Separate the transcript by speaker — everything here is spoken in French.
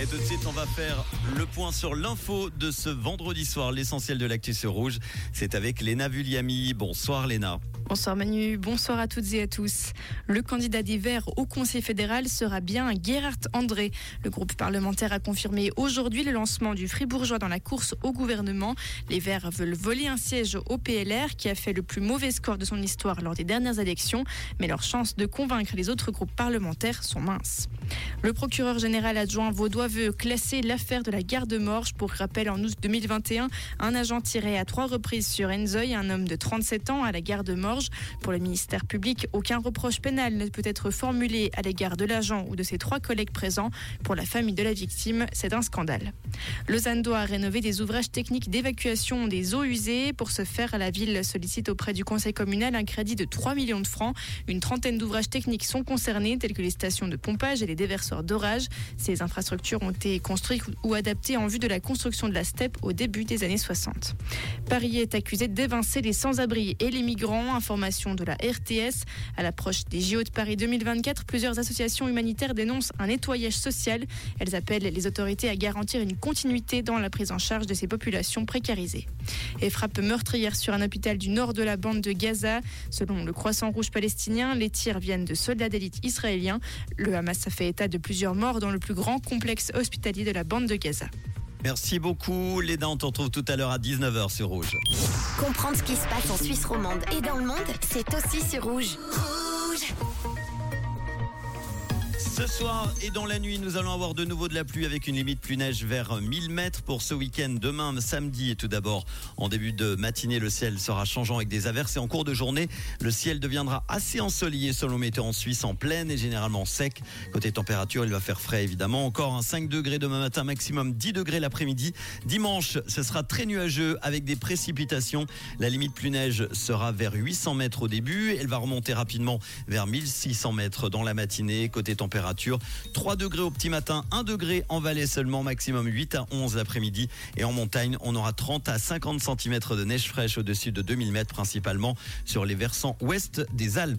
Speaker 1: Et tout de suite, on va faire le point sur l'info de ce vendredi soir. L'essentiel de l'actu Rouge, c'est avec Léna Vulliami. Bonsoir Léna.
Speaker 2: Bonsoir Manu, bonsoir à toutes et à tous. Le candidat des Verts au Conseil fédéral sera bien Gerhard André. Le groupe parlementaire a confirmé aujourd'hui le lancement du Fribourgeois dans la course au gouvernement. Les Verts veulent voler un siège au PLR qui a fait le plus mauvais score de son histoire lors des dernières élections, mais leurs chances de convaincre les autres groupes parlementaires sont minces. Le procureur général adjoint vaudois veut classer l'affaire de la gare de Morges. Pour rappel, en août 2021, un agent tiré à trois reprises sur Enzoy, un homme de 37 ans, à la gare de Morges. Pour le ministère public, aucun reproche pénal ne peut être formulé à l'égard de l'agent ou de ses trois collègues présents. Pour la famille de la victime, c'est un scandale. Lausanne doit rénover des ouvrages techniques d'évacuation des eaux usées. Pour ce faire, la ville sollicite auprès du conseil communal un crédit de 3 millions de francs. Une trentaine d'ouvrages techniques sont concernés, tels que les stations de pompage et les déverseurs d'orage. Ces infrastructures ont été construites ou adaptées en vue de la construction de la steppe au début des années 60. Paris est accusé d'évincer les sans-abri et les migrants. De la RTS. À l'approche des JO de Paris 2024, plusieurs associations humanitaires dénoncent un nettoyage social. Elles appellent les autorités à garantir une continuité dans la prise en charge de ces populations précarisées. Et frappe meurtrière sur un hôpital du nord de la bande de Gaza. Selon le Croissant Rouge palestinien, les tirs viennent de soldats d'élite israéliens. Le Hamas a fait état de plusieurs morts dans le plus grand complexe hospitalier de la bande de Gaza.
Speaker 1: Merci beaucoup. Léna, on te retrouve tout à l'heure à 19h sur Rouge.
Speaker 3: Comprendre ce qui se passe en Suisse romande et dans le monde, c'est aussi sur. Rouge
Speaker 1: Ce soir et dans la nuit, nous allons avoir de nouveau de la pluie avec une limite plus neige vers 1000 mètres pour ce week-end. Demain, samedi, et tout d'abord, en début de matinée, le ciel sera changeant avec des averses et en cours de journée, le ciel deviendra assez ensoleillé selon météo en Suisse, en pleine et généralement sec. Côté température, il va faire frais évidemment. Encore un 5 degrés demain matin, maximum 10 degrés l'après-midi. Dimanche, ce sera très nuageux avec des précipitations. La limite plus neige sera vers 800 mètres au début. Elle va remonter rapidement vers 1600 mètres dans la matinée. Côté température, 3 degrés au petit matin, 1 degré en vallée seulement, maximum 8 à 11 l'après-midi. Et en montagne, on aura 30 à 50 cm de neige fraîche au-dessus de 2000 mètres, principalement sur les versants ouest des Alpes.